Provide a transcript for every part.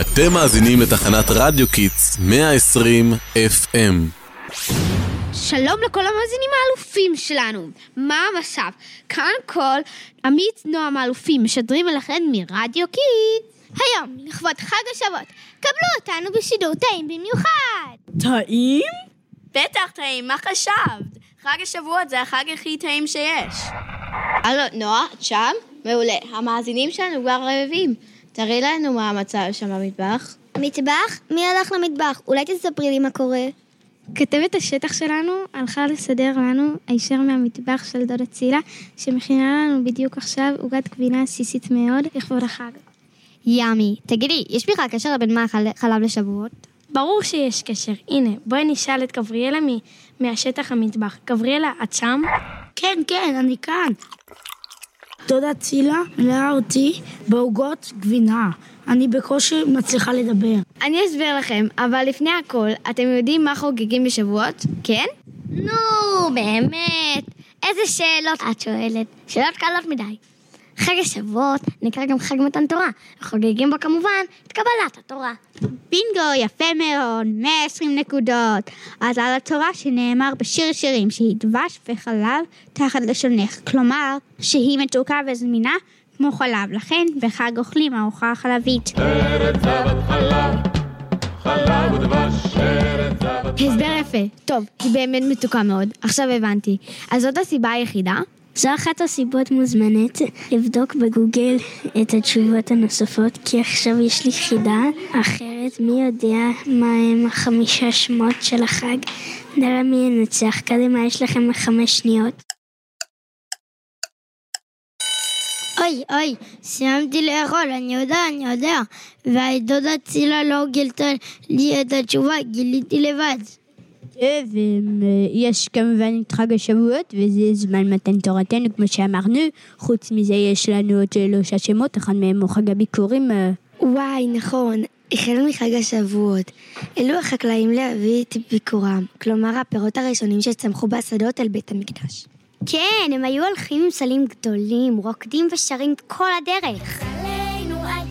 אתם מאזינים לתחנת רדיו Kids 120 FM. שלום לכל המאזינים האלופים שלנו. מה המצב? כאן כל עמית נועם האלופים משדרים אליכם מרדיו Kids. היום, לכבוד חג השבועות, קבלו אותנו בשידור טעים במיוחד. טעים? בטח טעים, מה חשבת? חג השבועות זה החג הכי טעים שיש. הלו, נועה, את שם? מעולה. המאזינים שלנו כבר רעבים. תראי לנו מה המצב שם במטבח. מטבח? מי הלך למטבח? אולי תספרי לי מה קורה. כתבת השטח שלנו הלכה לסדר לנו הישר מהמטבח של דודה צילה, שמכינה לנו בדיוק עכשיו עוגת גבינה עסיסית מאוד לכבוד החג. ימי. תגידי, יש בכלל קשר בין מה חלב לשבועות? ברור שיש קשר. הנה, בואי נשאל את גבריאלה מ- מהשטח המטבח. גבריאלה, את שם? כן, כן, אני כאן. דודה צילה מלאה אותי בעוגות גבינה. אני בקושי מצליחה לדבר. אני אסביר לכם, אבל לפני הכל, אתם יודעים מה חוגגים בשבועות? כן? נו, באמת. איזה שאלות את שואלת? שאלות קלות מדי. חג השבועות נקרא גם חג מתן תורה, וחוגגים בו כמובן את קבלת התורה. בינגו, יפה מאוד, 120 נקודות. אז על התורה שנאמר בשיר שירים שהיא דבש וחלב תחת לשונך, כלומר שהיא מתוקה וזמינה כמו חלב, לכן בחג אוכלים ארוחה חלבית. הסבר יפה. טוב, היא באמת מתוקה מאוד. עכשיו הבנתי. אז זאת הסיבה היחידה? זו אחת הסיבות מוזמנת לבדוק בגוגל את התשובות הנוספות, כי עכשיו יש לי חידה אחרת, מי יודע מה הם החמישה שמות של החג? נראה מי ינצח, קדימה יש לכם חמש שניות. אוי, אוי, סיימתי לאכול, אני יודע, אני יודע. והדודה צילה לא גילתה לי את התשובה, גיליתי לבד. טוב, יש כמובן את חג השבועות, וזה זמן מתן תורתנו, כמו שאמרנו. חוץ מזה יש לנו עוד שלושה שמות, אחד מהם הוא חג הביקורים. וואי, נכון. החל מחג השבועות. אלו החקלאים להביא את ביקורם, כלומר הפירות הראשונים שצמחו בשדות אל בית המקדש. כן, הם היו הולכים עם סלים גדולים, רוקדים ושרים כל הדרך. עלינו על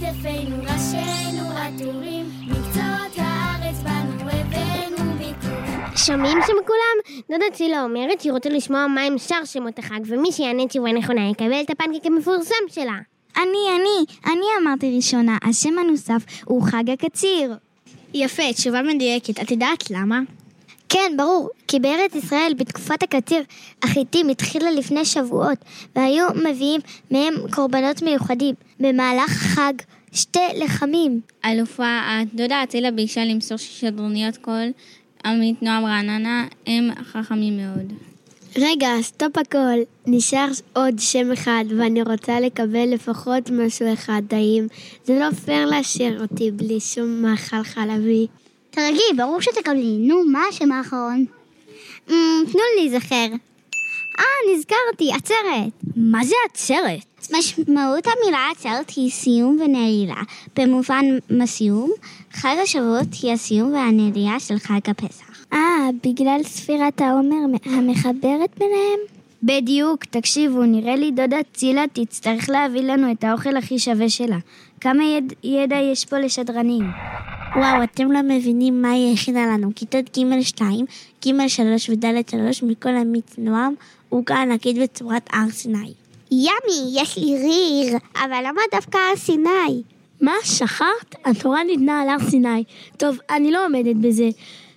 שומעים שם כולם? דודה צילה אומרת שהיא רוצה לשמוע מה הם שר שמות החג, ומי שיענה תשובה נכונה יקבל את הפנקק המפורסם שלה. אני, אני, אני אמרתי ראשונה, השם הנוסף הוא חג הקציר. יפה, תשובה מדויקת. את יודעת למה? כן, ברור, כי בארץ ישראל בתקופת הקציר החיטים התחילה לפני שבועות והיו מביאים מהם קורבנות מיוחדים במהלך חג שתי לחמים. אלופה, הדודה אצילה ביקשה למסור ששדרניות קול עמית נועם רעננה הם חכמים מאוד. רגע, stop הכל. נשאר עוד שם אחד, ואני רוצה לקבל לפחות משהו אחד טעים. זה לא פייר להשאיר אותי בלי שום מאכל חלבי. תירגעי, ברור שתקבלי. נו, מה השם האחרון? אמ, תנו לי להיזכר. אה, נזכרתי, עצרת. מה זה עצרת? משמעות המילה עצרת היא סיום ונעילה. במובן מסוים, חג השבועות היא הסיום והנעילה של חג הפסח. אה, בגלל ספירת העומר המחברת ביניהם? בדיוק, תקשיבו, נראה לי דודה צילה תצטרך להביא לנו את האוכל הכי שווה שלה. כמה יד, ידע יש פה לשדרנים? וואו, אתם לא מבינים מה היא הכינה לנו. כיתות ג' 2, ג' 3 וד' 3 מכל עמית נועם, עוגה ענקית בצורת הר סיני. ימי, יש לי ריר, אבל למה דווקא הר סיני? מה, שכחת? התורה ניתנה על הר סיני. טוב, אני לא עומדת בזה.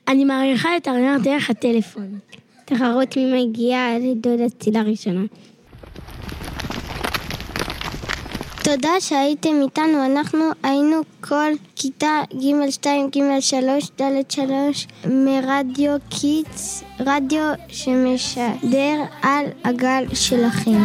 אני מעריכה את הרעיון דרך הטלפון. תחרות מי מגיע לדודה צילה ראשונה. תודה שהייתם איתנו, אנחנו היינו כל כיתה ג' 2, ג' 3, ד' 3 מרדיו Kids, רדיו שמשדר על הגל שלכם.